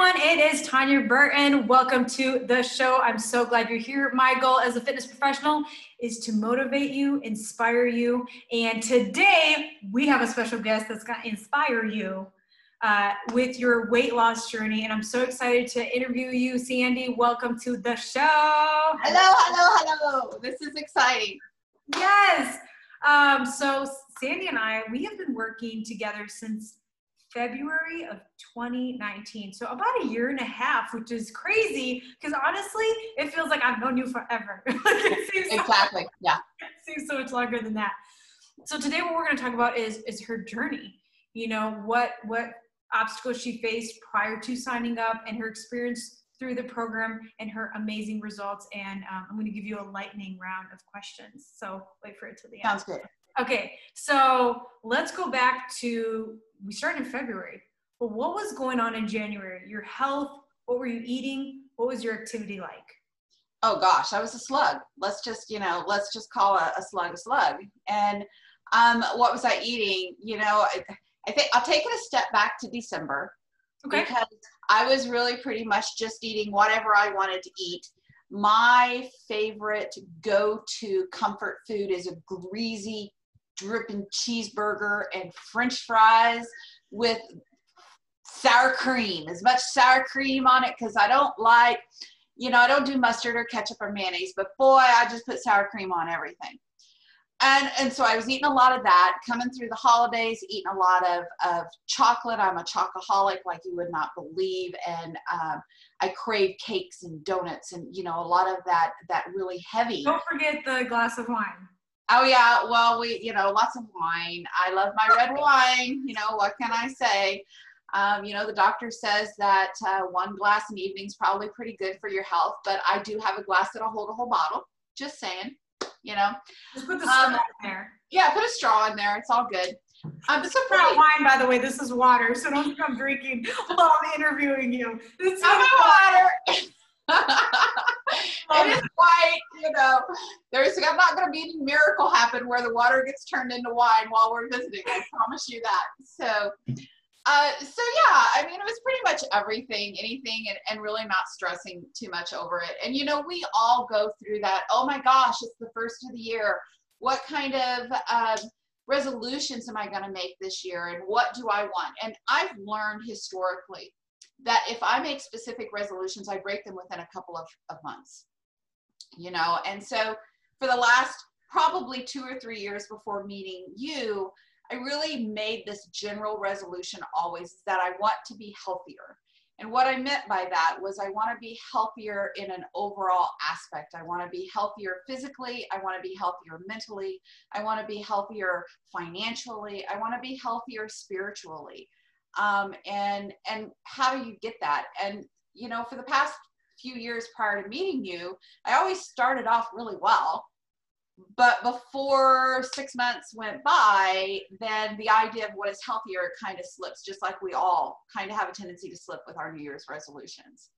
everyone. It is Tanya Burton. Welcome to the show. I'm so glad you're here. My goal as a fitness professional is to motivate you, inspire you. And today we have a special guest that's going to inspire you uh, with your weight loss journey. And I'm so excited to interview you, Sandy. Welcome to the show. Hello, hello, hello. This is exciting. Yes. Um, so Sandy and I, we have been working together since February of 2019. So about a year and a half, which is crazy because honestly, it feels like I've known you forever. exactly. So, yeah. It seems so much longer than that. So today what we're going to talk about is is her journey. You know, what what obstacles she faced prior to signing up and her experience through the program and her amazing results. And um, I'm going to give you a lightning round of questions. So wait for it till the end. Sounds good. Okay, so let's go back to we started in February, but what was going on in January? Your health, what were you eating? What was your activity like? Oh gosh, I was a slug. Let's just, you know, let's just call a, a slug a slug. And um, what was I eating? You know, I, I think I'll take it a step back to December okay. because I was really pretty much just eating whatever I wanted to eat. My favorite go to comfort food is a greasy dripping cheeseburger and french fries with sour cream, as much sour cream on it because I don't like, you know, I don't do mustard or ketchup or mayonnaise, but boy, I just put sour cream on everything. And, and so I was eating a lot of that, coming through the holidays, eating a lot of, of chocolate. I'm a chocoholic like you would not believe. And um, I crave cakes and donuts and, you know, a lot of that, that really heavy. Don't forget the glass of wine. Oh yeah, well we, you know, lots of wine. I love my red wine. You know, what can I say? Um, you know, the doctor says that uh, one glass an evening is probably pretty good for your health, but I do have a glass that'll hold a whole bottle. Just saying, you know. Just put the straw um, in there. Yeah, put a straw in there. It's all good. Um, this is not wine, by the way. This is water, so don't come drinking while I'm interviewing you. This is water. it is white, you know. There's not going to be any miracle happen where the water gets turned into wine while we're visiting. I promise you that. So, uh, so yeah, I mean, it was pretty much everything, anything, and, and really not stressing too much over it. And you know, we all go through that. Oh my gosh, it's the first of the year. What kind of um, resolutions am I going to make this year, and what do I want? And I've learned historically that if I make specific resolutions, I break them within a couple of, of months, you know? And so for the last probably two or three years before meeting you, I really made this general resolution always that I want to be healthier. And what I meant by that was I want to be healthier in an overall aspect. I want to be healthier physically. I want to be healthier mentally. I want to be healthier financially. I want to be healthier spiritually um, and and how do you get that? And you know for the past few years prior to meeting you i always started off really well. But before six months went by then the idea of what is healthier kind of slips just like we all kind of have a tendency to slip with our new year's resolutions.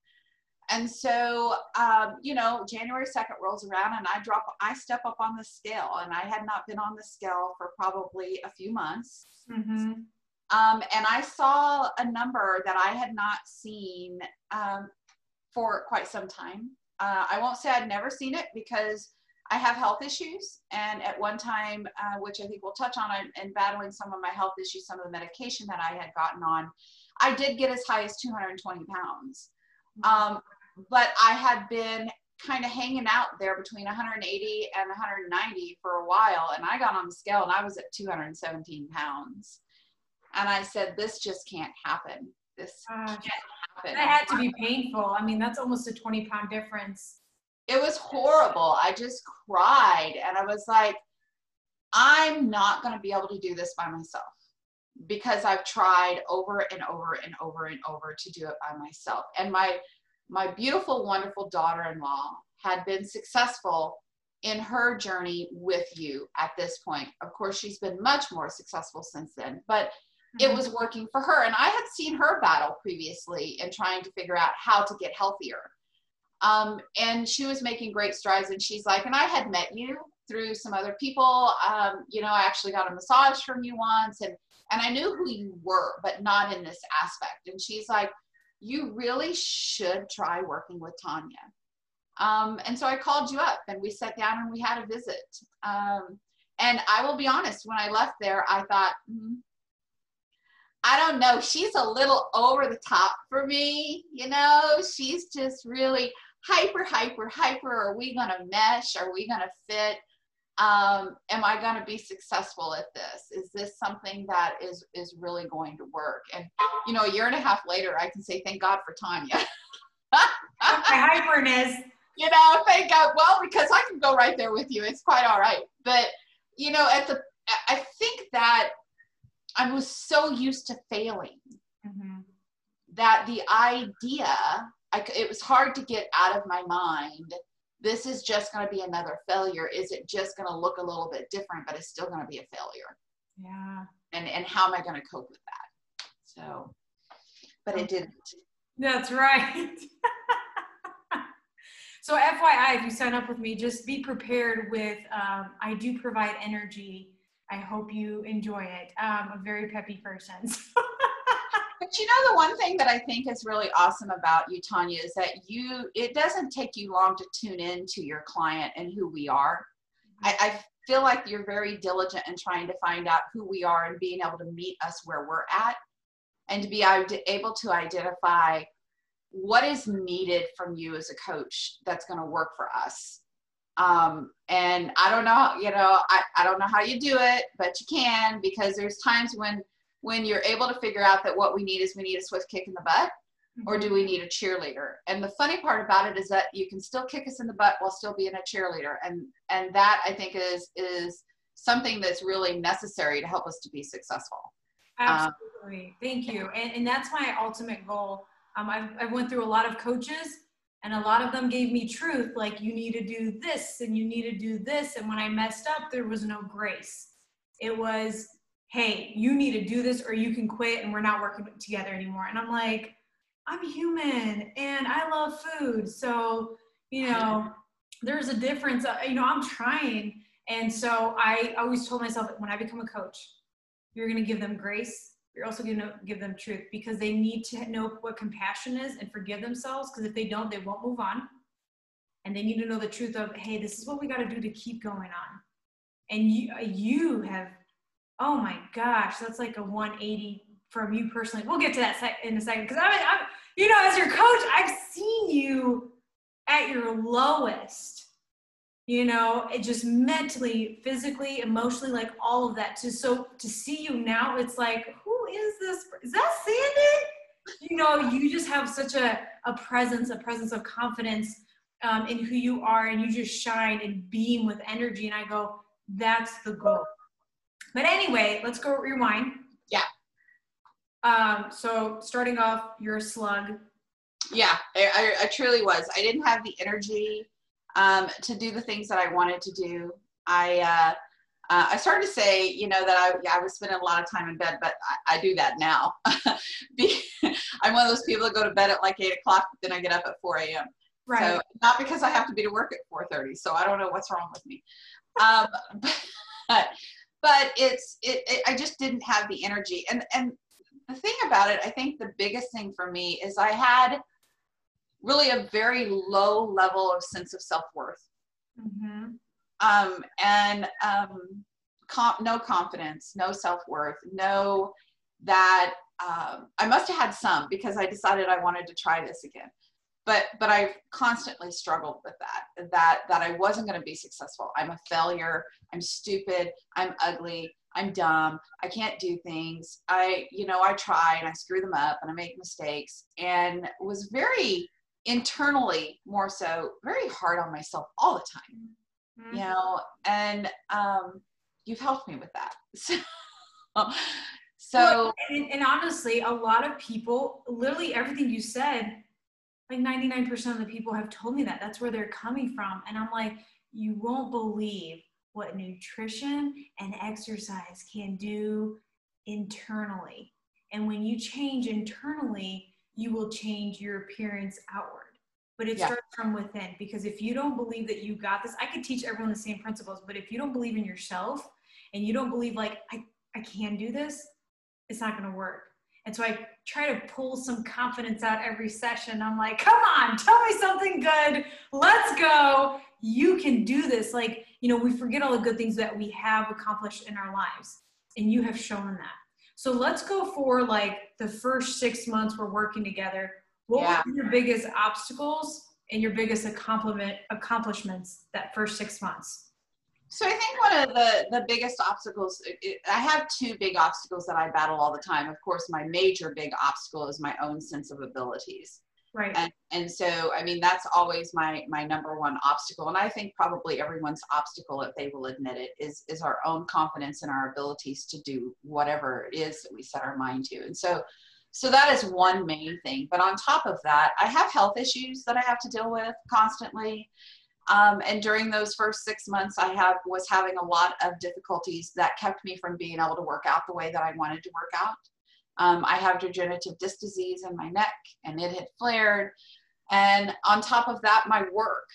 And so um, you know january 2nd rolls around and i drop i step up on the scale and i had not been on the scale for probably a few months. Mm-hmm. Um, and I saw a number that I had not seen um, for quite some time. Uh, I won't say I'd never seen it because I have health issues. And at one time, uh, which I think we'll touch on, in battling some of my health issues, some of the medication that I had gotten on, I did get as high as 220 pounds. Um, but I had been kind of hanging out there between 180 and 190 for a while. And I got on the scale and I was at 217 pounds. And I said, this just can't happen. This uh, can't happen. That had to be painful. I mean, that's almost a 20 pound difference. It was horrible. I just cried and I was like, I'm not going to be able to do this by myself because I've tried over and over and over and over to do it by myself. And my my beautiful, wonderful daughter-in-law had been successful in her journey with you at this point. Of course, she's been much more successful since then, but it mm-hmm. was working for her. And I had seen her battle previously in trying to figure out how to get healthier. Um, and she was making great strides. And she's like, and I had met you through some other people. Um, you know, I actually got a massage from you once, and and I knew who you were, but not in this aspect. And she's like, you really should try working with Tanya. Um, and so I called you up and we sat down and we had a visit. Um, and I will be honest, when I left there, I thought, mm, I don't know, she's a little over the top for me. You know, she's just really hyper, hyper, hyper. Are we going to mesh? Are we going to fit? Um, am I going to be successful at this? Is this something that is is really going to work? And you know, a year and a half later, I can say thank God for Tanya. My hyperness. You know, thank God. Well, because I can go right there with you. It's quite all right. But you know, at the I think that I was so used to failing mm-hmm. that the idea I, it was hard to get out of my mind this is just going to be another failure. Is it just going to look a little bit different but it's still going to be a failure? Yeah. And and how am i going to cope with that? So but it didn't. That's right. So fyi if you sign up with me just be prepared with um, i do provide energy i hope you enjoy it um, a very peppy person But you know, the one thing that I think is really awesome about you, Tanya, is that you, it doesn't take you long to tune in to your client and who we are. I, I feel like you're very diligent in trying to find out who we are and being able to meet us where we're at and to be able to identify what is needed from you as a coach that's going to work for us. Um, and I don't know, you know, I, I don't know how you do it, but you can because there's times when when you're able to figure out that what we need is we need a swift kick in the butt or do we need a cheerleader? And the funny part about it is that you can still kick us in the butt while still being a cheerleader. And and that i think is is something that's really necessary to help us to be successful. Absolutely. Um, thank you. And, and that's my ultimate goal. Um, I've, I've went through a lot of coaches and a lot of them gave me truth like you need to do this and you need to do this and when i messed up there was no grace it was hey, you need to do this or you can quit and we're not working together anymore. And I'm like, I'm human and I love food. So, you know, there's a difference. Uh, you know, I'm trying. And so I always told myself that when I become a coach, you're going to give them grace. You're also going to give them truth because they need to know what compassion is and forgive themselves. Because if they don't, they won't move on. And they need to know the truth of, hey, this is what we got to do to keep going on. And you, uh, you have oh my gosh, that's like a 180 from you personally. We'll get to that in a second because I'm, I'm, you know, as your coach, I've seen you at your lowest. You know, it just mentally, physically, emotionally, like all of that. To so to see you now, it's like, who is this? Is that Sandy? You know, you just have such a, a presence, a presence of confidence um, in who you are, and you just shine and beam with energy. And I go, that's the goal but anyway, let's go rewind. Yeah. Um, so starting off, you're a slug. Yeah, I, I, I truly was. I didn't have the energy um, to do the things that I wanted to do. I uh, uh, I started to say, you know, that I, yeah, I was spending a lot of time in bed, but I, I do that now. I'm one of those people that go to bed at like eight o'clock, but then I get up at 4 a.m. Right. So not because I have to be to work at 4:30. So I don't know what's wrong with me. Um, but but it's it, it, i just didn't have the energy and and the thing about it i think the biggest thing for me is i had really a very low level of sense of self-worth mm-hmm. um, and um, comp, no confidence no self-worth no that um, i must have had some because i decided i wanted to try this again but but I've constantly struggled with that that that I wasn't going to be successful. I'm a failure. I'm stupid. I'm ugly. I'm dumb. I can't do things. I you know I try and I screw them up and I make mistakes and was very internally more so very hard on myself all the time. Mm-hmm. You know, and um, you've helped me with that. So. So, and, and honestly, a lot of people, literally everything you said, like 99% of the people have told me that that's where they're coming from and i'm like you won't believe what nutrition and exercise can do internally and when you change internally you will change your appearance outward but it yeah. starts from within because if you don't believe that you got this i could teach everyone the same principles but if you don't believe in yourself and you don't believe like i, I can do this it's not going to work and so I try to pull some confidence out every session. I'm like, come on, tell me something good. Let's go. You can do this. Like, you know, we forget all the good things that we have accomplished in our lives, and you have shown that. So let's go for like the first six months we're working together. What yeah. were your biggest obstacles and your biggest accomplishment accomplishments that first six months? So I think one of the the biggest obstacles it, I have two big obstacles that I battle all the time. Of course, my major big obstacle is my own sense of abilities. Right. And, and so I mean that's always my my number one obstacle and I think probably everyone's obstacle if they will admit it is is our own confidence in our abilities to do whatever it is that we set our mind to. And so so that is one main thing. But on top of that, I have health issues that I have to deal with constantly. Um, and during those first six months, I have was having a lot of difficulties that kept me from being able to work out the way that I wanted to work out. Um, I have degenerative disc disease in my neck, and it had flared. And on top of that, my work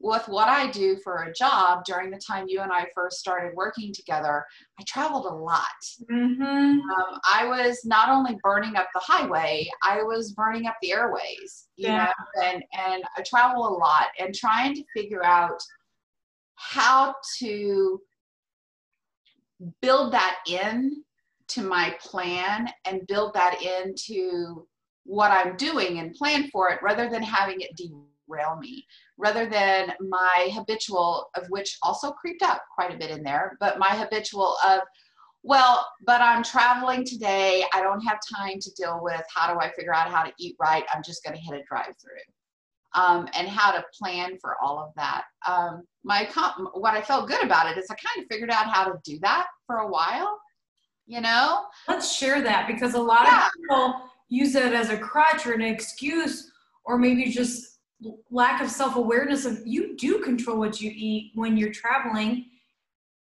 with what I do for a job during the time you and I first started working together, I traveled a lot. Mm-hmm. Um, I was not only burning up the highway, I was burning up the airways, you yeah. know, and, and I travel a lot and trying to figure out how to build that in to my plan and build that into what I'm doing and plan for it rather than having it derail me rather than my habitual, of which also creeped up quite a bit in there, but my habitual of, well, but I'm traveling today. I don't have time to deal with how do I figure out how to eat right. I'm just going to hit a drive through. Um, and how to plan for all of that. Um, my what I felt good about it is I kind of figured out how to do that for a while. You know, let's share that because a lot yeah. of people use it as a crutch or an excuse, or maybe just lack of self-awareness of you do control what you eat when you're traveling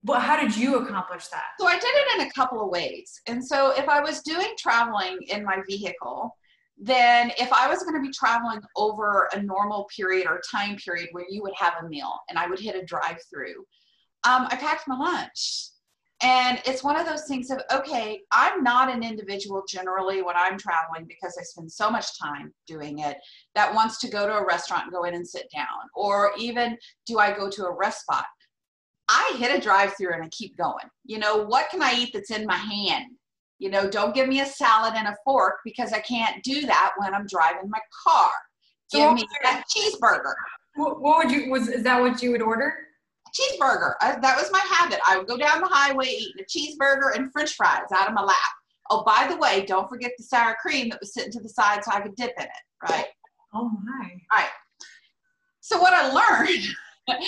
but how did you accomplish that? So i did it in a couple of ways. And so if i was doing traveling in my vehicle then if i was going to be traveling over a normal period or time period where you would have a meal and i would hit a drive through um, i packed my lunch and it's one of those things of, okay, I'm not an individual generally when I'm traveling because I spend so much time doing it that wants to go to a restaurant and go in and sit down. Or even do I go to a rest spot? I hit a drive through and I keep going. You know, what can I eat that's in my hand? You know, don't give me a salad and a fork because I can't do that when I'm driving my car. Give me that cheeseburger. What would you, was, is that what you would order? Cheeseburger. I, that was my habit. I would go down the highway eating a cheeseburger and french fries out of my lap. Oh, by the way, don't forget the sour cream that was sitting to the side so I could dip in it, right? Oh my. All right. So what I learned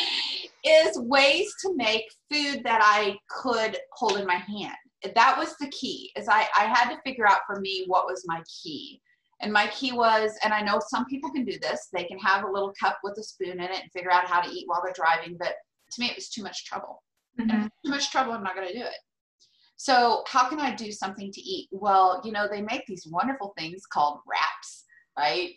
is ways to make food that I could hold in my hand. That was the key. Is I, I had to figure out for me what was my key. And my key was, and I know some people can do this, they can have a little cup with a spoon in it and figure out how to eat while they're driving, but to me it was too much trouble. Mm-hmm. too much trouble i'm not going to do it. So how can i do something to eat? Well you know they make these wonderful things called wraps right?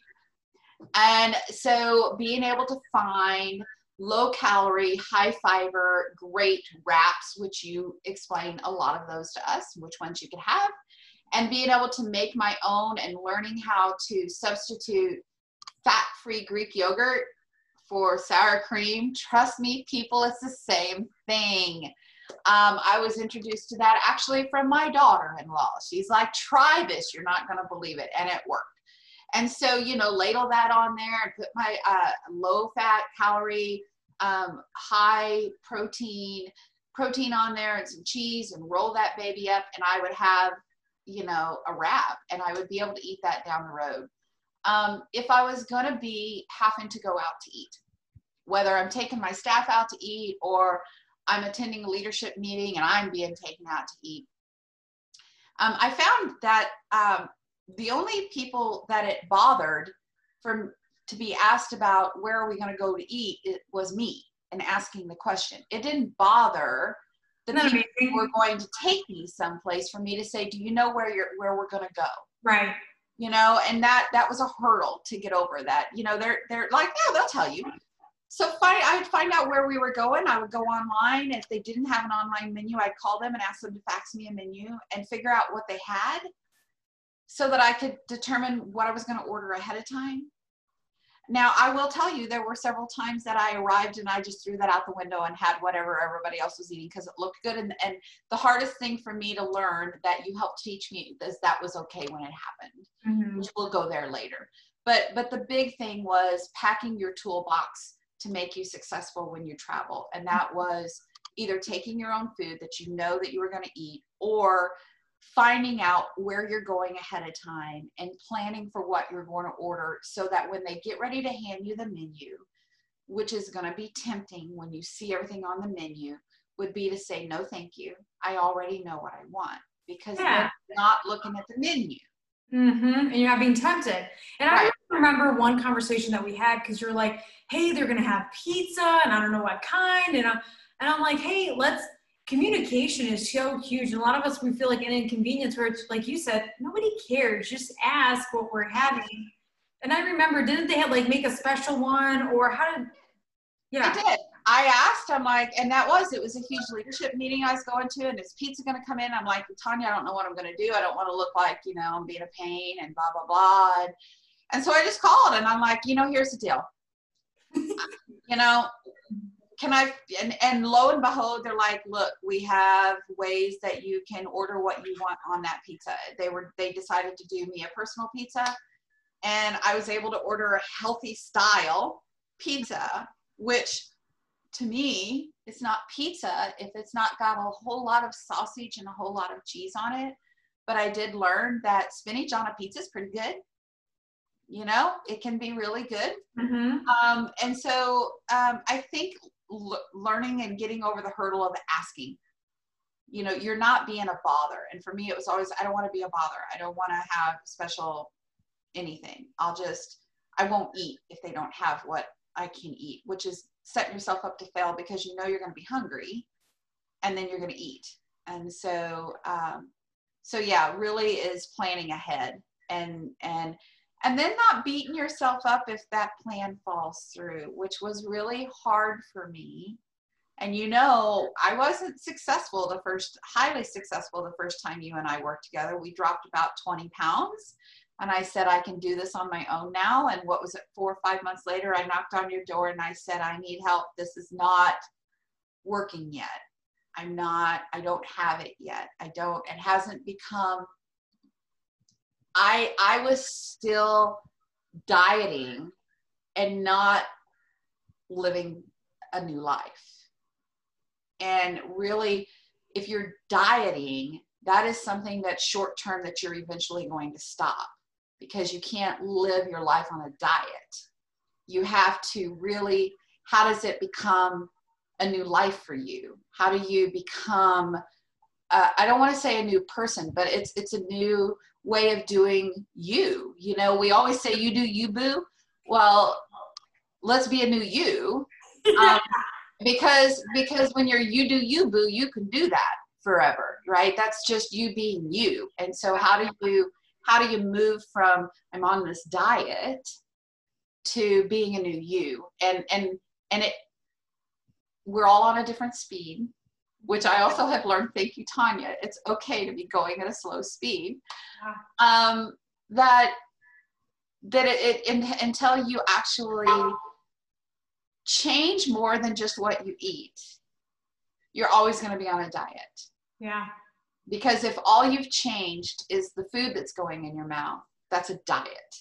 And so being able to find low calorie high fiber great wraps which you explain a lot of those to us which ones you could have and being able to make my own and learning how to substitute fat free greek yogurt for sour cream. Trust me, people, it's the same thing. Um, I was introduced to that actually from my daughter in law. She's like, try this, you're not going to believe it. And it worked. And so, you know, ladle that on there and put my uh, low fat, calorie, um, high protein, protein on there and some cheese and roll that baby up. And I would have, you know, a wrap and I would be able to eat that down the road um, if I was going to be having to go out to eat, whether I'm taking my staff out to eat or I'm attending a leadership meeting and I'm being taken out to eat. Um, I found that um, the only people that it bothered from to be asked about where are we going to go to eat it was me and asking the question. It didn't bother the people who were going to take me someplace for me to say, "Do you know where you're where we're going to go?" Right you know and that that was a hurdle to get over that. You know they're they're like no they'll tell you. So find, i'd find out where we were going. I would go online. If they didn't have an online menu i'd call them and ask them to fax me a menu and figure out what they had so that I could determine what I was going to order ahead of time. Now, I will tell you, there were several times that I arrived and I just threw that out the window and had whatever everybody else was eating because it looked good. And, and the hardest thing for me to learn that you helped teach me is that was okay when it happened, mm-hmm. which we'll go there later. But, but the big thing was packing your toolbox to make you successful when you travel. And that was either taking your own food that you know that you were going to eat or finding out where you're going ahead of time and planning for what you're going to order so that when they get ready to hand you the menu, which is going to be tempting when you see everything on the menu, would be to say, no, thank you. I already know what I want because yeah. they're not looking at the menu. Mm-hmm. And you're not being tempted. And right. I remember one conversation that we had because you're like, hey, they're going to have pizza and I don't know what kind. And I'm, and I'm like, hey, let's, communication is so huge. And a lot of us, we feel like an inconvenience where it's like you said, nobody cares. Just ask what we're having. And I remember, didn't they have like make a special one or how did, yeah. I did. I asked, I'm like, and that was, it was a huge leadership meeting I was going to, and is pizza going to come in? I'm like, Tanya, I don't know what I'm going to do. I don't want to look like, you know, I'm being a pain and blah, blah, blah. And, and so I just called and I'm like, you know, here's the deal. you know, can I, and, and lo and behold, they're like, look, we have ways that you can order what you want on that pizza. They were, they decided to do me a personal pizza and I was able to order a healthy style pizza, which to me, it's not pizza if it's not got a whole lot of sausage and a whole lot of cheese on it. But I did learn that spinach on a pizza is pretty good. You know, it can be really good. Mm-hmm. Um, and so um, I think l- learning and getting over the hurdle of asking. You know you're not being a bother and for me it was always i don't want to be a bother i don't want to have special anything. I'll just i won't eat if they don't have what i can eat which is setting yourself up to fail because you know you're going to be hungry and then you're going to eat. And so um, so yeah really is planning ahead and and and then not beating yourself up if that plan falls through, which was really hard for me. And you know, I wasn't successful the first, highly successful the first time you and I worked together. We dropped about 20 pounds. And I said, I can do this on my own now. And what was it, four or five months later, I knocked on your door and I said, I need help. This is not working yet. I'm not, I don't have it yet. I don't, it hasn't become I I was still dieting and not living a new life. And really, if you're dieting, that is something that's short term that you're eventually going to stop because you can't live your life on a diet. You have to really, how does it become a new life for you? How do you become, uh, I don't want to say a new person, but it's, it's a new way of doing you. You know, we always say you do you boo. Well, let's be a new you. Um, because because when you're you do you boo, you can do that forever, right? That's just you being you. And so how do you how do you move from I'm on this diet to being a new you? And and and it we're all on a different speed which I also have learned, thank you, Tanya, it's okay to be going at a slow speed. Um, that that it, it in, until you actually change more than just what you eat, you're always going to be on a diet. Yeah. Because if all you've changed is the food that's going in your mouth, that's a diet.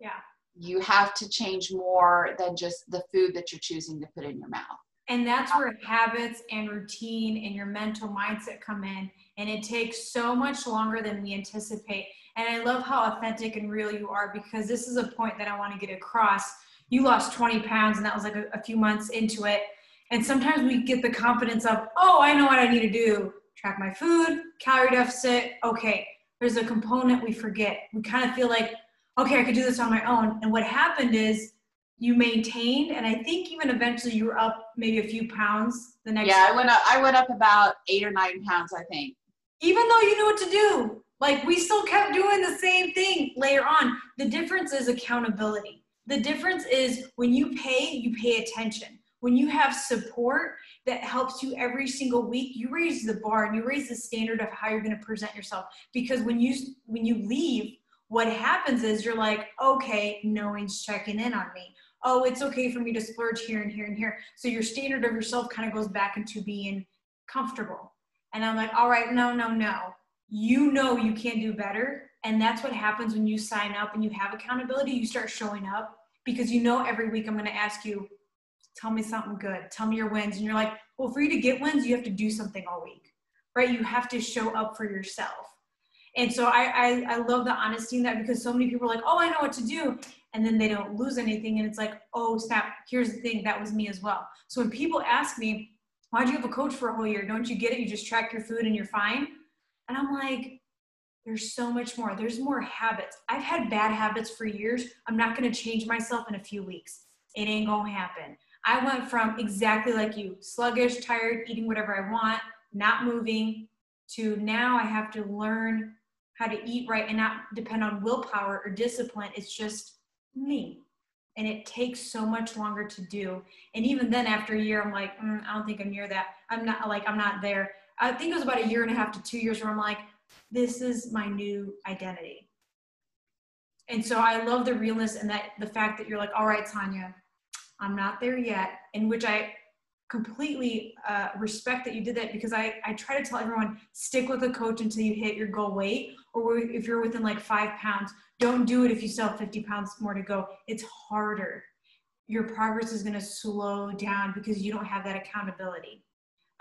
Yeah. You have to change more than just the food that you're choosing to put in your mouth. And that's where habits and routine and your mental mindset come in. And it takes so much longer than we anticipate. And I love how authentic and real you are because this is a point that I want to get across. You lost 20 pounds, and that was like a, a few months into it. And sometimes we get the confidence of, oh, I know what I need to do track my food, calorie deficit. Okay, there's a component we forget. We kind of feel like, okay, I could do this on my own. And what happened is you maintained and i think even eventually you were up maybe a few pounds the next yeah i went up i went up about eight or nine pounds i think. Even though you knew what to do like we still kept doing the same thing later on. The difference is accountability. The difference is when you pay you pay attention. When you have support that helps you every single week you raise the bar and you raise the standard of how you're going to present yourself. Because when you when you leave what happens is you're like, okay, no one's checking in on me. Oh, it's okay for me to splurge here and here and here. So your standard of yourself kind of goes back into being comfortable. And I'm like, all right, no, no, no. You know you can do better. And that's what happens when you sign up and you have accountability. You start showing up because you know every week I'm going to ask you, tell me something good. Tell me your wins. And you're like, well, for you to get wins, you have to do something all week, right? You have to show up for yourself. And so I, I, I love the honesty in that because so many people are like, oh, I know what to do. And then they don't lose anything. And it's like, oh, snap, here's the thing. That was me as well. So when people ask me, why'd you have a coach for a whole year? Don't you get it? You just track your food and you're fine. And I'm like, there's so much more. There's more habits. I've had bad habits for years. I'm not going to change myself in a few weeks. It ain't going to happen. I went from exactly like you, sluggish, tired, eating whatever I want, not moving, to now I have to learn how to eat right and not depend on willpower or discipline. It's just me. And it takes so much longer to do. And even then, after a year, I'm like, mm, I don't think I'm near that. I'm not like, I'm not there. I think it was about a year and a half to two years where I'm like, this is my new identity. And so I love the realness and that the fact that you're like, all right, Tanya, I'm not there yet. In which I completely uh, respect that you did that because I, I try to tell everyone stick with a coach until you hit your goal weight or if you're within like five pounds don't do it if you still have 50 pounds more to go. It's harder. Your progress is going to slow down because you don't have that accountability.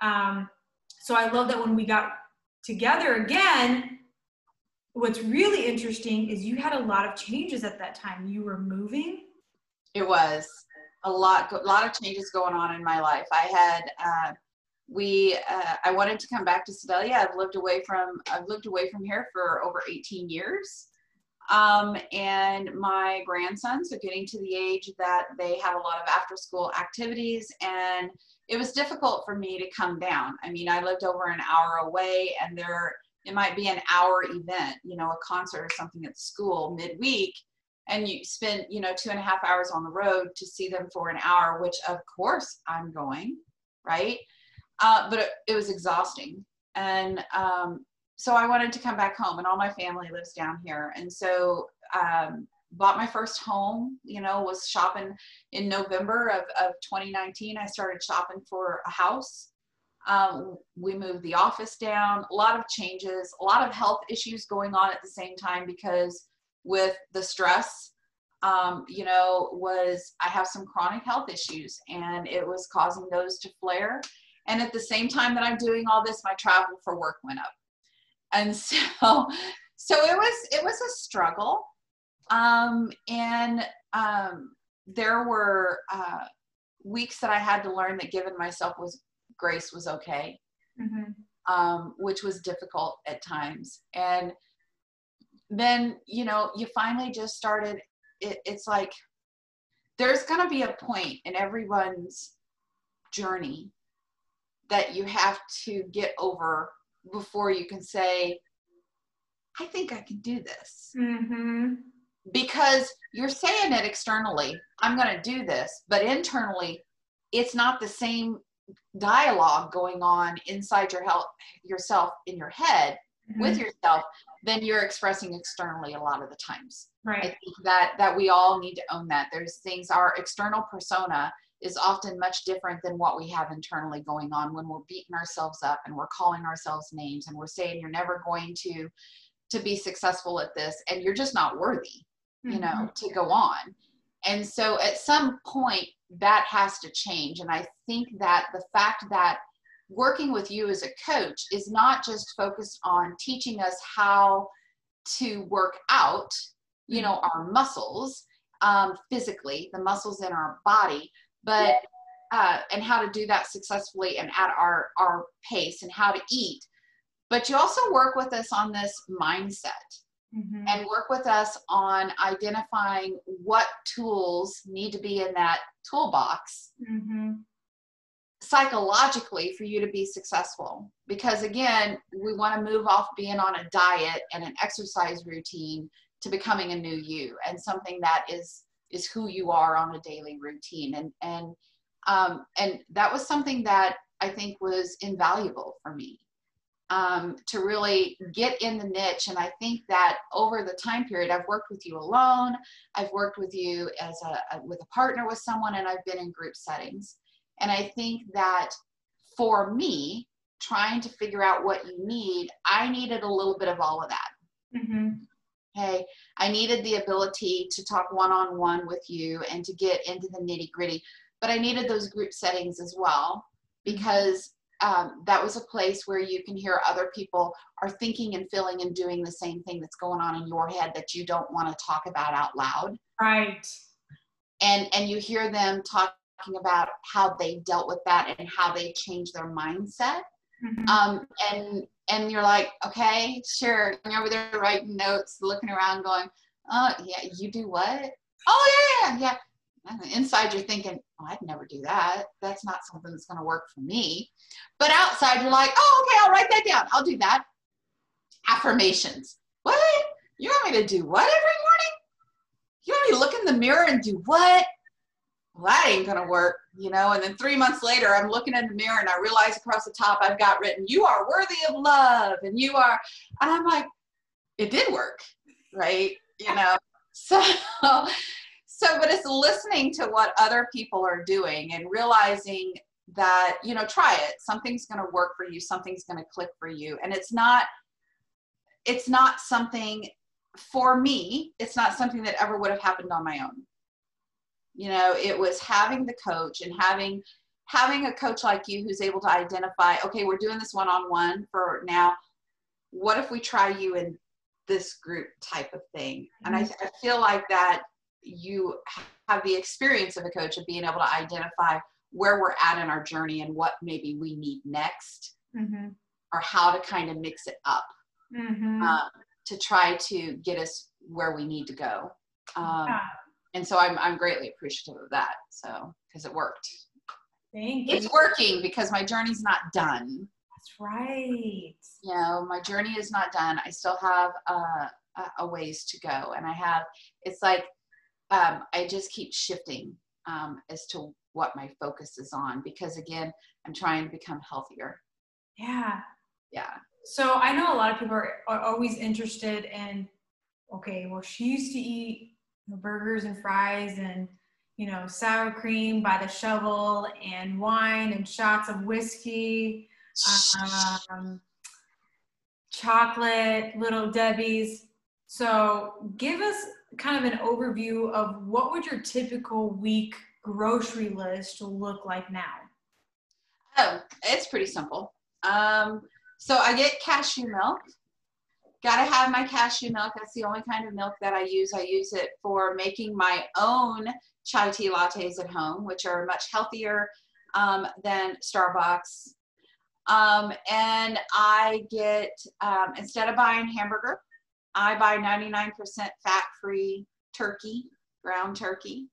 Um, so i love that when we got together again what's really interesting is you had a lot of changes at that time. You were moving. It was. A lot, a lot of changes going on in my life. I had, uh, we, uh, I wanted to come back to Sedalia. I've lived away from, I've lived away from here for over 18 years. Um, and my grandsons are getting to the age that they have a lot of after school activities and it was difficult for me to come down. I mean, I lived over an hour away and there, it might be an hour event, you know, a concert or something at school midweek and you spend you know two and a half hours on the road to see them for an hour which of course i'm going right uh, but it, it, was exhausting. And um, so i wanted to come back home and all my family lives down here. And so um, bought my first home you know was shopping in november of, of 2019 i started shopping for a house. Um, we moved the office down. A lot of changes a lot of health issues going on at the same time because with the stress um, you know, was I have some chronic health issues and it was causing those to flare. And at the same time that I'm doing all this, my travel for work went up. And so, so it was, it was a struggle. Um, and um, there were uh, weeks that I had to learn that giving myself was grace was okay, mm-hmm. um, which was difficult at times. And then you know you finally just started it, it's like there's going to be a point in everyone's journey that you have to get over before you can say i think i can do this mm-hmm. because you're saying it externally i'm going to do this but internally it's not the same dialogue going on inside your health yourself in your head mm-hmm. with yourself than you're expressing externally a lot of the times. Right. I think that that we all need to own that. There's things our external persona is often much different than what we have internally going on when we're beating ourselves up and we're calling ourselves names and we're saying you're never going to to be successful at this and you're just not worthy, you know, mm-hmm. to go on. And so at some point that has to change and I think that the fact that working with you as a coach is not just focused on teaching us how to work out you know our muscles um, physically the muscles in our body but uh, and how to do that successfully and at our our pace and how to eat. But you also work with us on this mindset mm-hmm. and work with us on identifying what tools need to be in that toolbox mm-hmm. psychologically for you to be successful. Because again we want to move off being on a diet and an exercise routine to becoming a new you and something that is is who you are on a daily routine and and um, and that was something that i think was invaluable for me um, to really get in the niche. And I think that over the time period, I've worked with you alone, I've worked with you as a, a with a partner with someone, and I've been in group settings. And I think that for me, trying to figure out what you need, I needed a little bit of all of that. Mm-hmm. Hey, I needed the ability to talk one on one with you and to get into the nitty gritty, but I needed those group settings as well because um, that was a place where you can hear other people are thinking and feeling and doing the same thing that's going on in your head that you don't want to talk about out loud. Right. And and you hear them talking about how they dealt with that and how they changed their mindset. Mm-hmm. Um, and and you're like, okay, sure. And you're over there writing notes, looking around, going, oh yeah, you do what? Oh yeah, yeah, yeah. Inside you're thinking, oh, I'd never do that. That's not something that's going to work for me. But outside you're like, oh, okay, I'll write that down. I'll do that. Affirmations. What? You want me to do what every morning? You want me to look in the mirror and do what? Well, that ain't to work, you know? And then three months later, I'm looking in the mirror and I realize across the top I've got written, you are worthy of love. And you are, and I'm like, it did work, right? You know? So, so but it's listening to what other people are doing and realizing that you know try it something's to work for you something's to click for you and it's not it's not something for me it's not something that ever would have happened on my own you know it was having the coach and having having a coach like you who's able to identify okay we're doing this one-on-one for now what if we try you in this group type of thing and I, mm-hmm. I feel like that you have the experience of a coach of being able to identify where we're at in our journey and what maybe we need next mm-hmm. or how to kind of mix it up mm-hmm. uh, to try to get us where we need to go um, yeah. And so I'm, I'm greatly appreciative of that so because it worked Thank you. it's working because my journey's not done that's right you know my journey is not done i still have uh, a ways to go and i have it's like um, I just keep shifting um, as to what my focus is on because again, I'm trying to become healthier. Yeah. Yeah. So I know a lot of people are, are always interested in, okay, well, she used to eat burgers and fries and, you know, sour cream by the shovel and wine and shots of whiskey, um, chocolate, little Debbie's. So give us kind of an overview of what would your typical week grocery list look like now? Oh, it's pretty simple. Um, so I get cashew milk. Got to have my cashew milk. That's the only kind of milk that I use. I use it for making my own chai tea lattes at home, which are much healthier um, than Starbucks. Um, and I get, um, instead of buying hamburger, I buy 99% fat free turkey, ground turkey.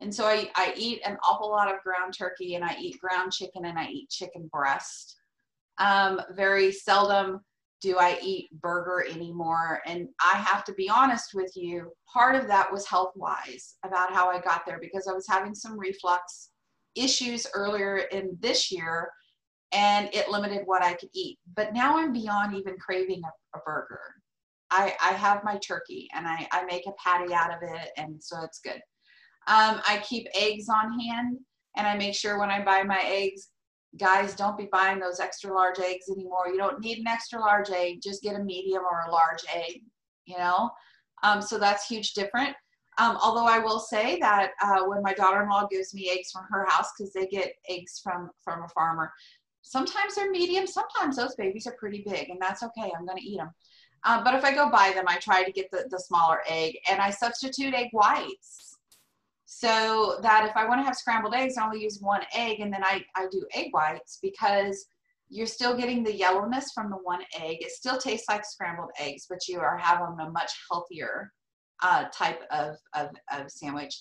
And so I, I eat an awful lot of ground turkey and I eat ground chicken and I eat chicken breast. Um, very seldom do I eat burger anymore. And I have to be honest with you, part of that was health wise about how I got there because I was having some reflux issues earlier in this year and it limited what I could eat. But now I'm beyond even craving a, a burger. I, I have my turkey and I, I make a patty out of it and so it's good. Um, I keep eggs on hand and I make sure when I buy my eggs, guys, don't be buying those extra large eggs anymore. You don't need an extra large egg, just get a medium or a large egg, you know? Um, so that's huge different. Um, although I will say that uh, when my daughter-in-law gives me eggs from her house, because they get eggs from from a farmer, sometimes they're medium, sometimes those babies are pretty big, and that's okay. I'm going to eat them. Um, but if I go buy them, I try to get the, the smaller egg and I substitute egg whites. So that if I want to have scrambled eggs, I only use one egg and then I, I do egg whites because you're still getting the yellowness from the one egg. It still tastes like scrambled eggs, but you are having a much healthier uh, type of, of, of sandwich.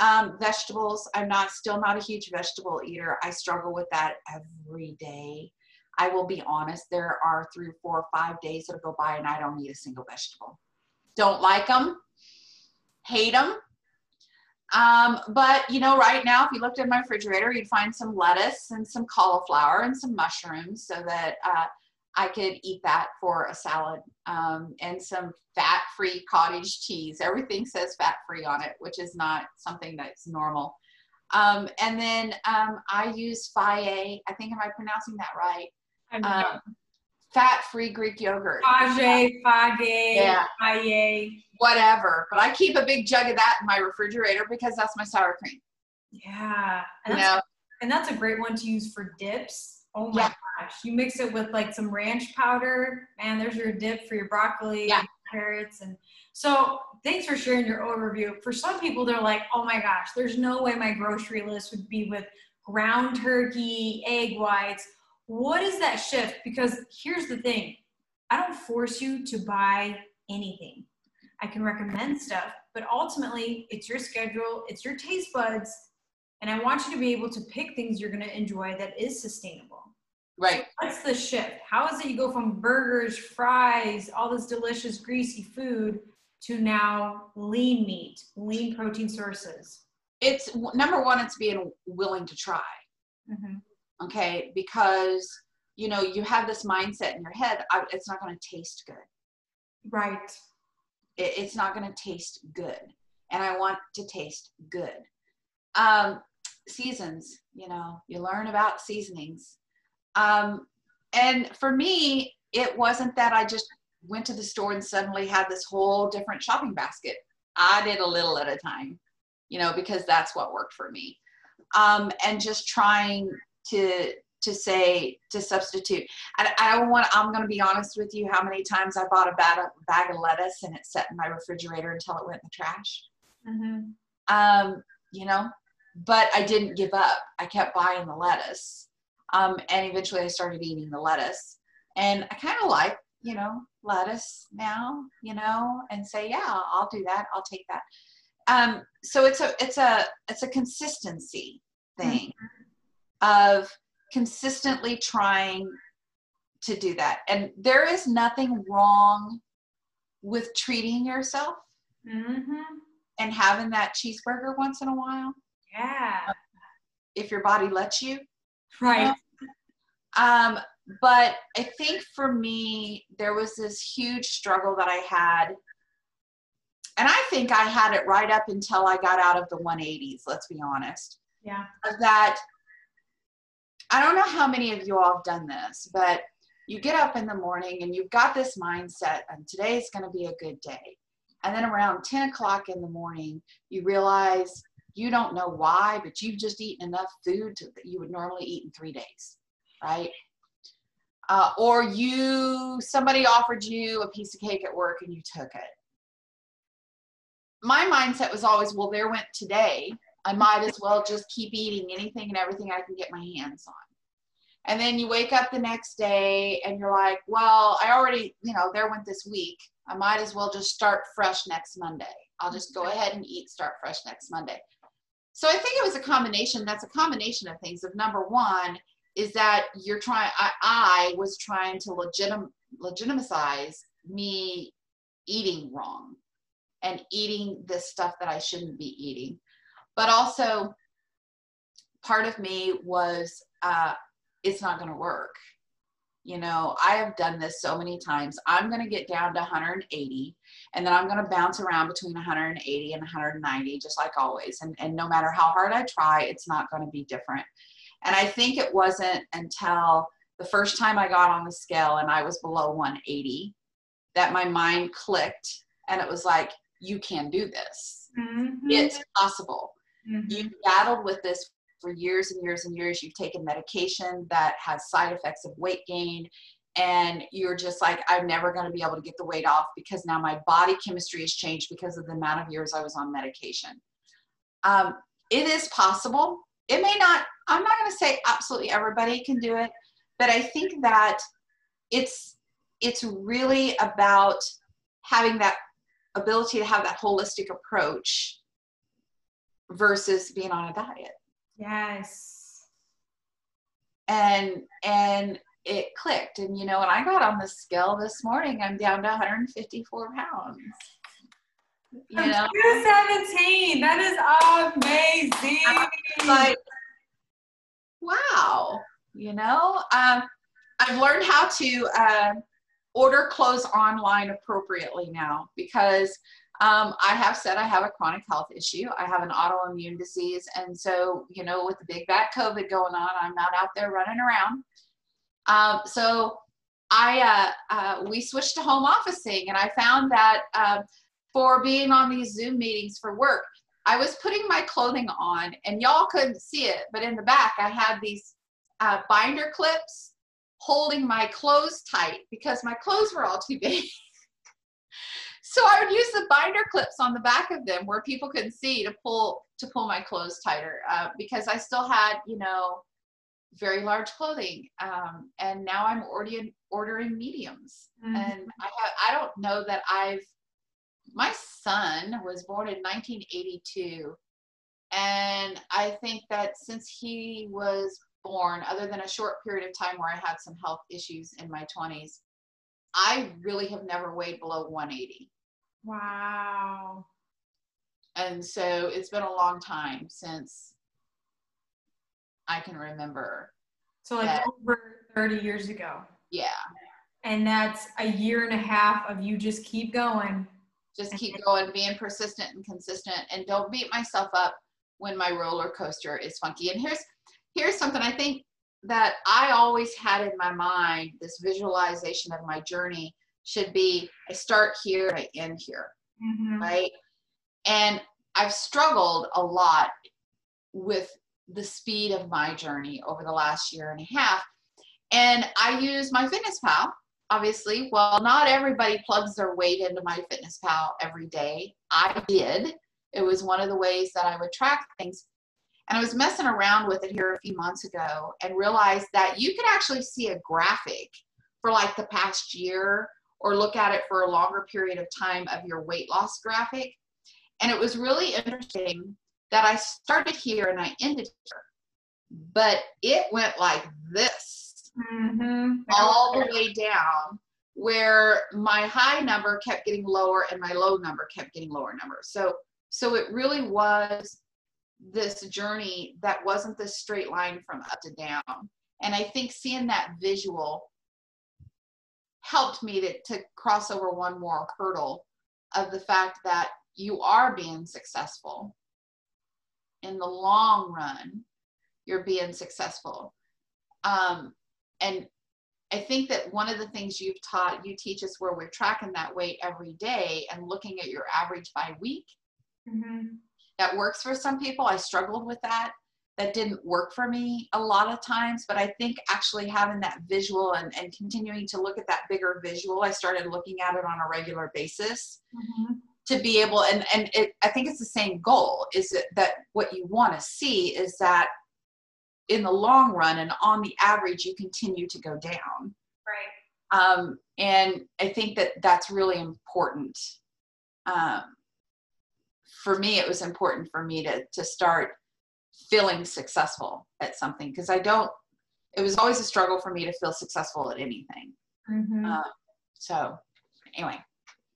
Um, vegetables, I'm not still not a huge vegetable eater. I struggle with that every day. I will be honest, there are three four or five days that go by and I don't eat a single vegetable. Don't like them, hate them. Um, but you know, right now, if you looked in my refrigerator, you'd find some lettuce and some cauliflower and some mushrooms so that uh, I could eat that for a salad um, and some fat free cottage cheese. Everything says fat free on it, which is not something that's normal. Um, and then um, I use Fage. I think, am I pronouncing that right? Um, fat free Greek yogurt. Fage, Fage, Yeah. Fage. Whatever. But I keep a big jug of that in my refrigerator because that's my sour cream. Yeah. And You that's, know, and that's a great one to use for dips. Oh my Yeah. gosh. You mix it with like some ranch powder, and there's your dip for your broccoli, Yeah. carrots. And so thanks for sharing your overview. For some people, they're like, oh my gosh, there's no way my grocery list would be with ground turkey, egg whites. What is that shift? Because here's the thing I don't force you to buy anything. I can recommend stuff, but ultimately, it's your schedule, it's your taste buds, and I want you to be able to pick things you're going to enjoy that is sustainable. right. What's the shift? How is it you go from burgers, fries, all this delicious, greasy food to now lean meat, lean protein sources? It's number one, it's being willing to try. Mm-hmm. Okay? Because you know you have this mindset in your head I, it's not going to taste good. Right. it, it's not going to taste good. And i want to taste good. Um seasons you know you learn about seasonings. Um and for me it wasn't that i just went to the store and suddenly had this whole different shopping basket. I did a little at a time you know because that's what worked for me. Um and just trying to to say to substitute I, I don't want i'm going to be honest with you how many times i bought a bag, of- bag of lettuce and it sat in my refrigerator until it went in the trash Mm-hmm. um, you know, but I didn't give up. I kept buying the lettuce. Um, and eventually I started eating the lettuce. And I kind of like, you know, lettuce now, you know, and say, yeah, I'll do that. I'll take that. Um, so it's a it's a it's a consistency thing of consistently trying to do that. And there is nothing wrong with treating yourself Mm-hmm. and having that cheeseburger once in a while Yeah. if your body lets you. Right. Um, but I think for me, there was this huge struggle that I had. And I think I had it right up until I got out of the 180s, let's be honest. Yeah. That, I don't know how many of you all have done this, but you get up in the morning and you've got this mindset, and today's going to be a good day. And then around 10 o'clock in the morning, you realize you don't know why, but you've just eaten enough food to, that you would normally eat in three days, right? Uh, or you somebody offered you a piece of cake at work and you took it. My mindset was always, well, there went today. I might as well just keep eating anything and everything I can get my hands on. And then you wake up the next day and you're like, well, I already, you know, there went this week. I might as well just start fresh next Monday. I'll just go ahead and eat start fresh next Monday. So I think it was a combination. That's a combination of things. Of number one is that you're trying. I, I was trying to legitim, legitimize me eating wrong and eating this stuff that I shouldn't be eating. But also, part of me was uh, it's not going to work. You know, I have done this so many times. I'm going to get down to 180 and then I'm going to bounce around between 180 and 190, just like always. And, and no matter how hard I try, it's not going to be different. And I think it wasn't until the first time I got on the scale and I was below 180 that my mind clicked and it was like, you can do this. Mm-hmm. It's possible Mhm. you've battled with this for years and years and years. You've taken medication that has side effects of weight gain, and you're just like, I'm never going to be able to get the weight off because now my body chemistry has changed because of the amount of years I was on medication. Um, it is possible. It may not, I'm not going to say absolutely everybody can do it, but I think that it's it's really about having that ability to have that holistic approach versus being on a diet Yes. and and it clicked and you know when i got on the scale this morning i'm down to 154 pounds you From know 217. That is amazing. like wow you know um I've learned how to uh, order clothes online appropriately now because um, I have said I have a chronic health issue. I have an autoimmune disease. And so, you know, with the big bad COVID going on, I'm not out there running around. Um, so I, uh, uh, we switched to home officing and I found that uh, for being on these Zoom meetings for work, I was putting my clothing on and y'all couldn't see it, but in the back I had these uh, binder clips holding my clothes tight because my clothes were all too big. so I would use the binder clips on the back of them where people could see to pull to pull my clothes tighter uh, because I still had, you know, very large clothing. Um, and now I'm ordering ordering mediums. Mm-hmm. And I have I don't know that I've my son was born in 1982 and I think that since he was born, other than a short period of time where I had some health issues in my 20s, I really have never weighed below 180. Wow. And so it's been a long time since I can remember. So like that, over 30 years ago. Yeah. And that's a year and a half of you just keep going. Just keep going, being persistent and consistent and don't beat myself up when my roller coaster is funky. And here's here's something I think that I always had in my mind this visualization of my journey should be I start here, I end here, mm-hmm. right? And I've struggled a lot with the speed of my journey over the last year and a half. And I use my Fitness Pal, obviously. Well, not everybody plugs their weight into my Fitness Pal every day. I did. It was one of the ways that I would track things. And I was messing around with it here a few months ago and realized that you could actually see a graphic for like the past year or look at it for a longer period of time of your weight loss graphic. And it was really interesting that I started here and I ended here. But it went like this mm-hmm. all the way down where my high number kept getting lower and my low number kept getting lower number. So so it really was this journey that wasn't this straight line from up to down. And I think seeing that visual helped me to, to cross over one more hurdle of the fact that you are being successful. In the long run, you're being successful. Um, and I think that one of the things you've taught, you teach us where we're tracking that weight every day and looking at your average by week. Mm-hmm that works for some people. I struggled with that. That didn't work for me a lot of times, but I think actually having that visual and, and continuing to look at that bigger visual, I started looking at it on a regular basis mm-hmm. to be able, and, and it, I think it's the same goal is that, that what you want to see is that in the long run and on the average, you continue to go down. Right. Um, and I think that that's really important. Um, for me, it was important for me to, to start feeling successful at something because I don't, it was always a struggle for me to feel successful at anything. Mm-hmm. Uh, so, anyway.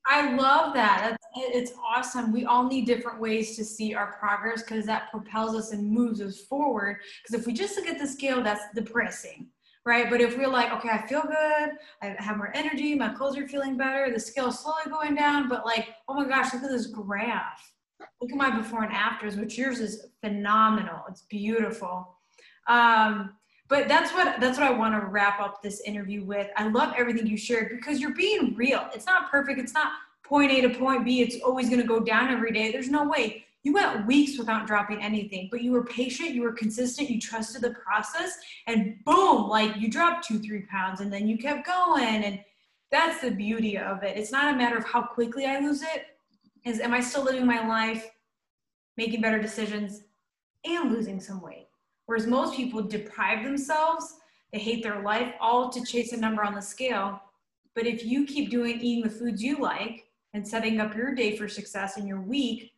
I love that. That's, it's awesome. We all need different ways to see our progress because that propels us and moves us forward. Because if we just look at the scale, that's depressing, right? But if we're like, okay, I feel good, I have more energy, my clothes are feeling better, the scale is slowly going down, but like, oh my gosh, look at this graph look at my before and afters, which yours is phenomenal. It's beautiful. Um, but that's what that's what I want to wrap up this interview with. I love everything you shared because you're being real. It's not perfect. It's not point A to point B. It's always going to go down every day. There's no way. You went weeks without dropping anything, but you were patient, you were consistent, you trusted the process, and boom, like you dropped two, three pounds, and then you kept going. And that's the beauty of it. It's not a matter of how quickly I lose it, is am I still living my life, making better decisions, and losing some weight? Whereas most people deprive themselves, they hate their life, all to chase a number on the scale. But if you keep doing eating the foods you like and setting up your day for success in your week,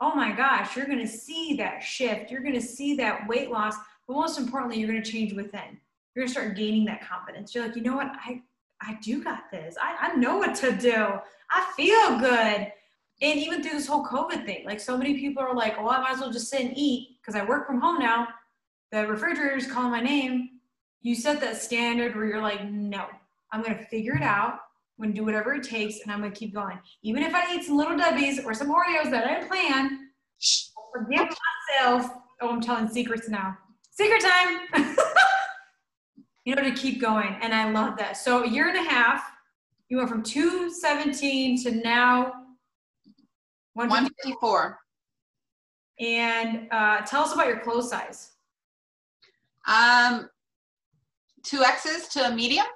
oh my gosh, you're gonna see that shift. You're gonna see that weight loss, but most importantly, you're gonna change within. You're gonna start gaining that confidence. You're like, you know what? I I do got this. I, I know what to do. I feel good and even through this whole COVID thing, like so many people are like, well, I might as well just sit and eat because I work from home now. The refrigerator's calling my name. you set that standard where you're like, no, I'm gonna figure it out. I'm gonna do whatever it takes, and I'm gonna keep going. Even if I eat some little Debbie's or some Oreos that I didn't plan, forgive myself. Oh, I'm telling secrets now. Secret time. you know, to keep going, and I love that. So a year and a half, you went from 217 to now 154. And uh, tell us about your clothes size. Um, two X's to a medium.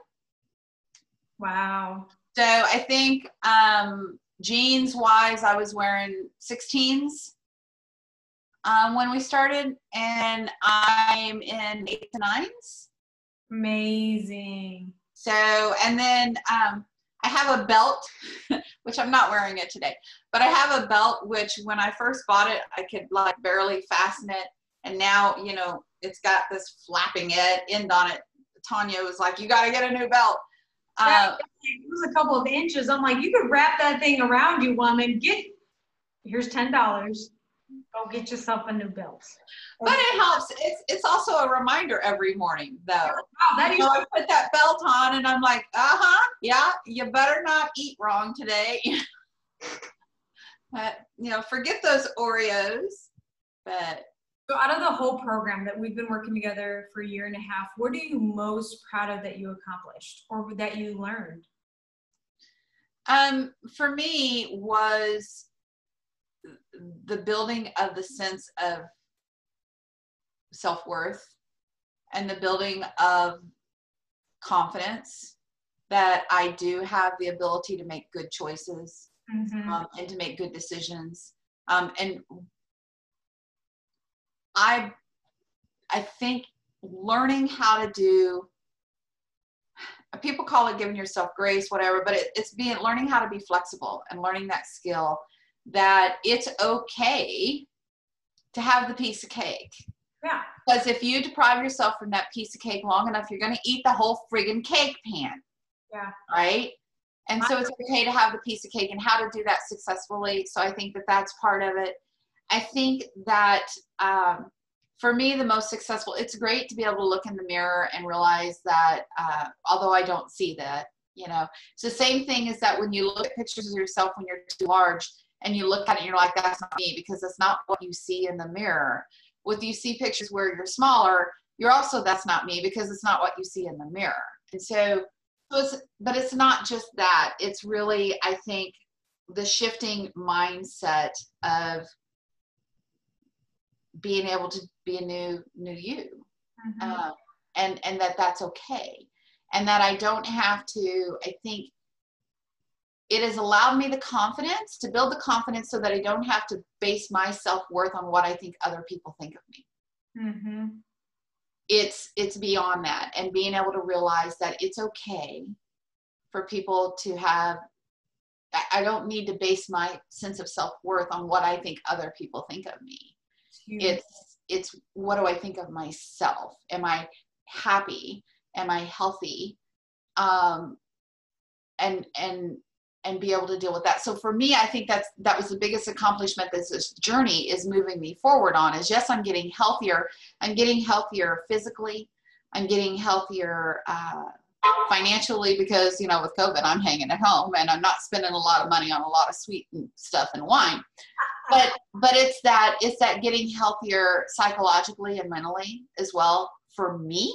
Wow. So I think um, jeans wise, I was wearing 16s um, when we started, and I'm in eights and nines. Amazing. So, and then um, I have a belt, which I'm not wearing it today, but I have a belt which when I first bought it, I could like barely fasten it. And now, you know, it's got this flapping end on it. Tanya was like, you got to get a new belt. Uh, it was a couple of inches. I'm like, you could wrap that thing around you, woman. Get, here's $10. Go get yourself a new belt. But it helps. It's it's also a reminder every morning, though. Wow, that you know, I put that belt on, and I'm like, uh huh, yeah, you better not eat wrong today. but you know, forget those Oreos. But so, out of the whole program that we've been working together for a year and a half, what are you most proud of that you accomplished or that you learned? Um, for me was the building of the sense of self-worth and the building of confidence that I do have the ability to make good choices mm-hmm. um, and to make good decisions. Um, and I, I think learning how to do, people call it giving yourself grace, whatever, but it, it's being learning how to be flexible and learning that skill that it's okay to have the piece of cake. Yeah. Because if you deprive yourself from that piece of cake long enough, you're going to eat the whole friggin' cake pan. Yeah. Right? And so it's okay to have the piece of cake and how to do that successfully. So I think that that's part of it. I think that um, for me, the most successful, it's great to be able to look in the mirror and realize that uh, although I don't see that, you know, it's the same thing as that when you look at pictures of yourself when you're too large, and you look at it and you're like, that's not me because that's not what you see in the mirror. With you see pictures where you're smaller, you're also that's not me because it's not what you see in the mirror. And so, it's, but it's not just that. It's really, I think, the shifting mindset of being able to be a new new you, mm-hmm. uh, and and that that's okay, and that I don't have to. I think it has allowed me the confidence to build the confidence so that I don't have to base my self worth on what I think other people think of me. Mm-hmm. It's it's beyond that, and being able to realize that it's okay for people to have. I don't need to base my sense of self worth on what I think other people think of me. It's it's what do I think of myself? Am I happy? Am I healthy? Um, and and and be able to deal with that. So for me, I think that's that was the biggest accomplishment that this journey is moving me forward on is yes, I'm getting healthier. I'm getting healthier physically. I'm getting healthier uh, financially because you know with COVID, I'm hanging at home and I'm not spending a lot of money on a lot of sweet stuff and wine. But but it's that it's that getting healthier psychologically and mentally as well for me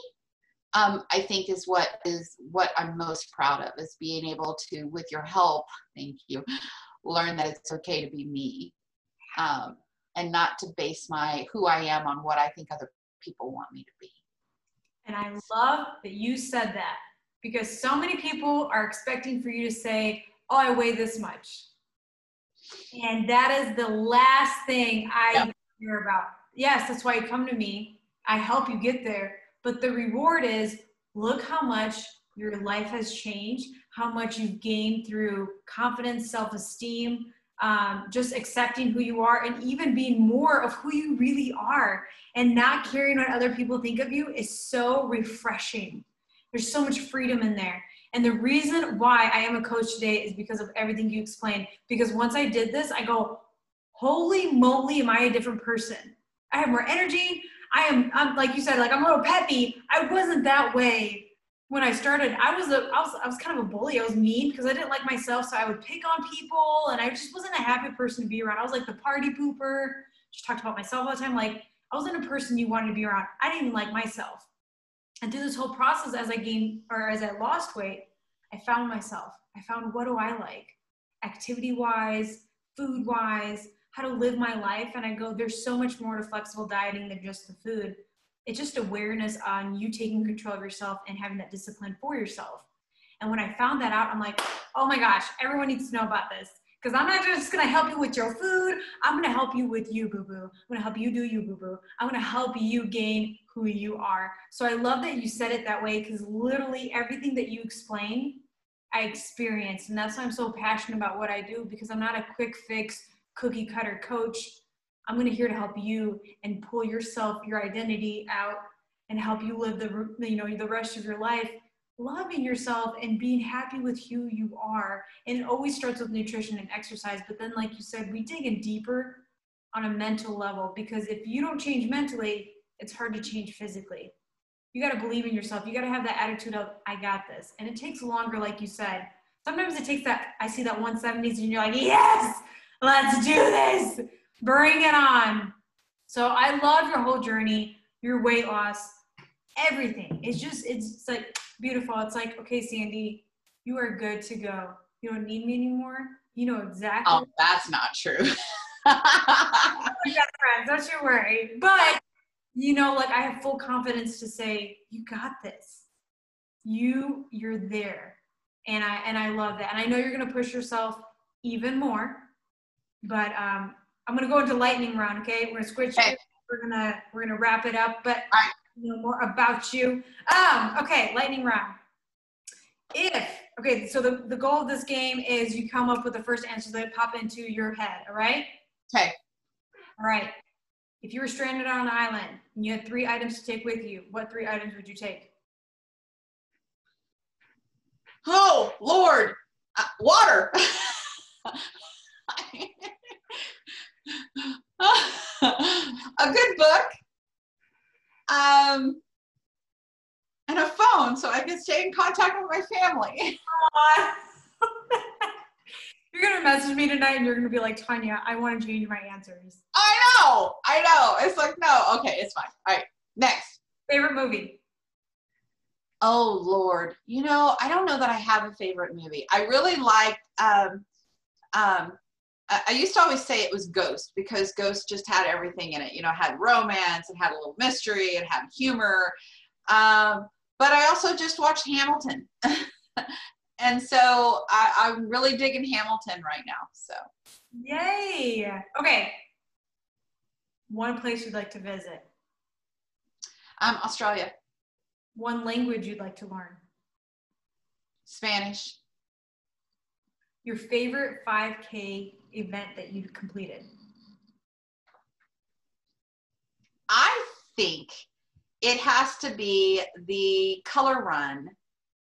um, I think is what is what I'm most proud of is being able to, with your help, thank you, learn that it's okay to be me, um, and not to base my who I am on what I think other people want me to be. And I love that you said that because so many people are expecting for you to say, "Oh, I weigh this much," and that is the last thing I yep. hear about. Yes, that's why you come to me. I help you get there but the reward is look how much your life has changed, how much you've gained through confidence, self esteem, um, just accepting who you are, and even being more of who you really are and not caring what other people think of you is so refreshing. There's so much freedom in there. And the reason why I am a coach today is because of everything you explained. Because once I did this, I go, holy moly, am I a different person? I have more energy. I am, I'm like you said, like I'm a little peppy. I wasn't that way when I started. I was a, I was, I was kind of a bully. I was mean because I didn't like myself, so I would pick on people, and I just wasn't a happy person to be around. I was like the party pooper. Just talked about myself all the time. Like I wasn't a person you wanted to be around. I didn't even like myself. And through this whole process, as I gained or as I lost weight, I found myself. I found what do I like, activity wise, food wise, how to live my life. And I go, there's so much more to flexible dieting than just the food. It's just awareness on you taking control of yourself and having that discipline for yourself. And when I found that out, I'm like, oh my gosh, everyone needs to know about this. Because I'm not just gonna help you with your food, I'm gonna help you with you, boo boo. I'm gonna help you do you, boo boo. I'm gonna help you gain who you are. So I love that you said it that way because literally everything that you explain, I experienced. And that's why I'm so passionate about what I do because I'm not a quick fix cookie cutter coach. I'm going to here to help you and pull yourself, your identity out and help you live the you know the rest of your life loving yourself and being happy with who you are. And it always starts with nutrition and exercise, but then like you said, we dig in deeper on a mental level because if you don't change mentally, it's hard to change physically. You got to believe in yourself. You got to have that attitude of I got this. And it takes longer like you said. Sometimes it takes that I see that 170s and you're like, "Yes! Let's do this. Bring it on. So I love your whole journey, your weight loss, everything. It's just, it's like beautiful. It's like, okay, Sandy, you are good to go. You don't need me anymore. You know exactly. Oh, that's not true. friends, don't you worry. But you know, like I have full confidence to say, you got this. You, you're there. And I and I love that. And I know you're gonna push yourself even more but um, I'm gonna go into lightning round. Okay, we're gonna switch. Okay. We're gonna we're gonna wrap it up, but you know more about you. Um, okay, lightning round. If okay, so the, the goal of this game is you come up with the first answers that pop into your head. All right. Okay. All right. If you were stranded on an island and you had three items to take with you, what three items would you take? Oh Lord, uh, water. a good book, um, and a phone so I can stay in contact with my family. you're gonna message me tonight and you're gonna be like, Tanya, I want to change my answers. I know, I know. It's like, no, okay, it's fine. All right, next. Favorite movie? Oh Lord, you know, I don't know that I have a favorite movie. I really like um, um, I used to always say it was Ghost because Ghost just had everything in it. You know, it had romance, it had a little mystery, it had humor. Um, but I also just watched Hamilton. and so I, am really digging Hamilton right now. So, yay. Okay. One place you'd like to visit? Um, Australia. One language you'd like to learn? Spanish. Your favorite 5K event that you completed? I think it has to be the color run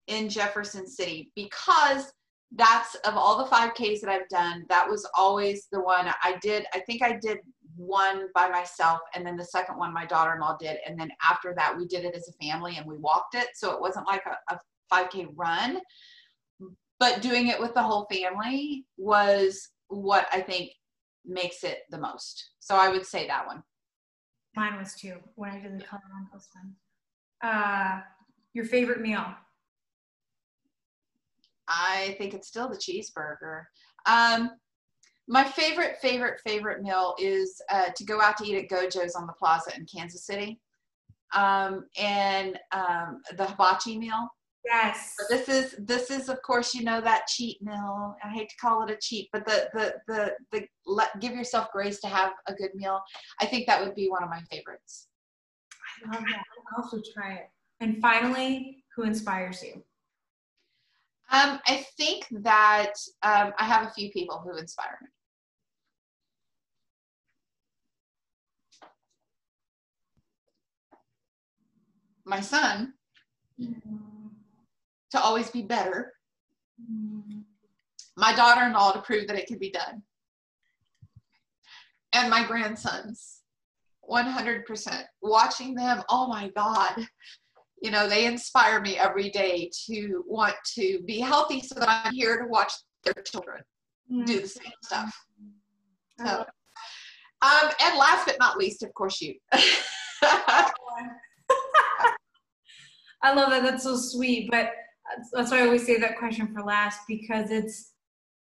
in Jefferson City because that's of all the 5Ks that I've done, that was always the one I did. I think I did one by myself, and then the second one my daughter in law did. And then after that, we did it as a family and we walked it. So it wasn't like a, a 5K run, but doing it with the whole family was what I think makes it the most. So I would say that one. Mine was too when I did the color on post one. Uh, your favorite meal? I think it's still the cheeseburger. Um, my favorite, favorite, favorite meal is uh, to go out to eat at Gojo's on the plaza in Kansas City. Um, and um, the hibachi meal. Yes. But this is this is of course you know that cheat meal. I hate to call it a cheat, but the the the the let give yourself grace to have a good meal. I think that would be one of my favorites. I love that. I'll also try it. And finally, who inspires you? Um, I think that um, I have a few people who inspire me. My son. Mm-hmm to always be better. Mm-hmm. My daughter in law to prove that it can be done. And my grandsons. 100%. Watching them, oh my God. You know, they inspire me every day to want to be healthy so that I'm here to watch their children do the same stuff. So, um, and last but not least, of course, you. I love that. That's so sweet. But that's why I always say that question for last because it's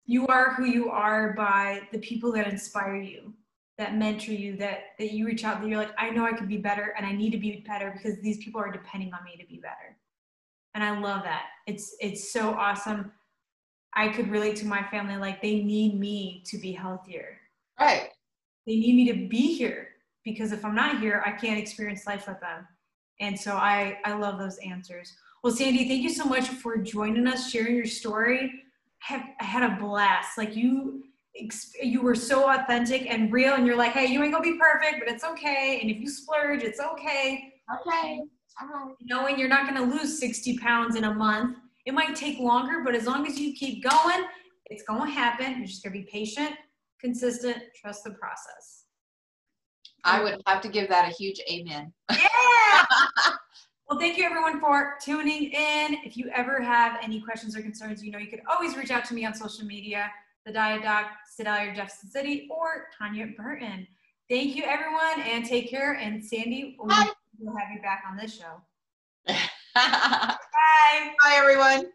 you are who you are by the people that inspire you, that mentor you, that that you reach out that you're like, I know I could be better and I need to be better because these people are depending on me to be better. And I love that. It's it's so awesome. I could relate to my family like they need me to be healthier. Right. They need me to be here because if I'm not here, I can't experience life with them. And so I, I love those answers. Well, Sandy, thank you so much for joining us, sharing your story. I, have, I had a blast. Like you, you were so authentic and real, and you're like, hey, you ain't gonna be perfect, but it's okay. And if you splurge, it's okay. Okay. All right. Knowing you're not gonna lose 60 pounds in a month. It might take longer, but as long as you keep going, it's gonna happen. You're just gonna be patient, consistent, trust the process. I would have to give that a huge amen. Yeah. well, thank you everyone for tuning in. If you ever have any questions or concerns, you know you could always reach out to me on social media, the Diet Doc, Sedalia Jefferson City, or Tanya Burton. Thank you everyone and take care. And Sandy, we'll have you back on this show. Bye. Bye everyone.